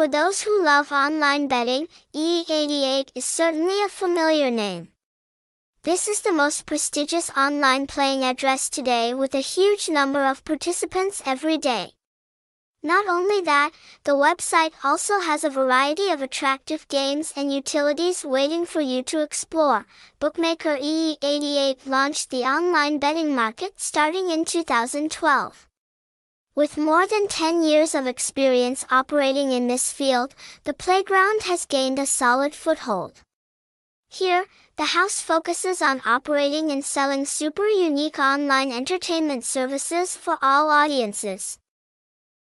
For those who love online betting, EE88 is certainly a familiar name. This is the most prestigious online playing address today with a huge number of participants every day. Not only that, the website also has a variety of attractive games and utilities waiting for you to explore. Bookmaker EE88 launched the online betting market starting in 2012. With more than 10 years of experience operating in this field, the playground has gained a solid foothold. Here, the house focuses on operating and selling super unique online entertainment services for all audiences.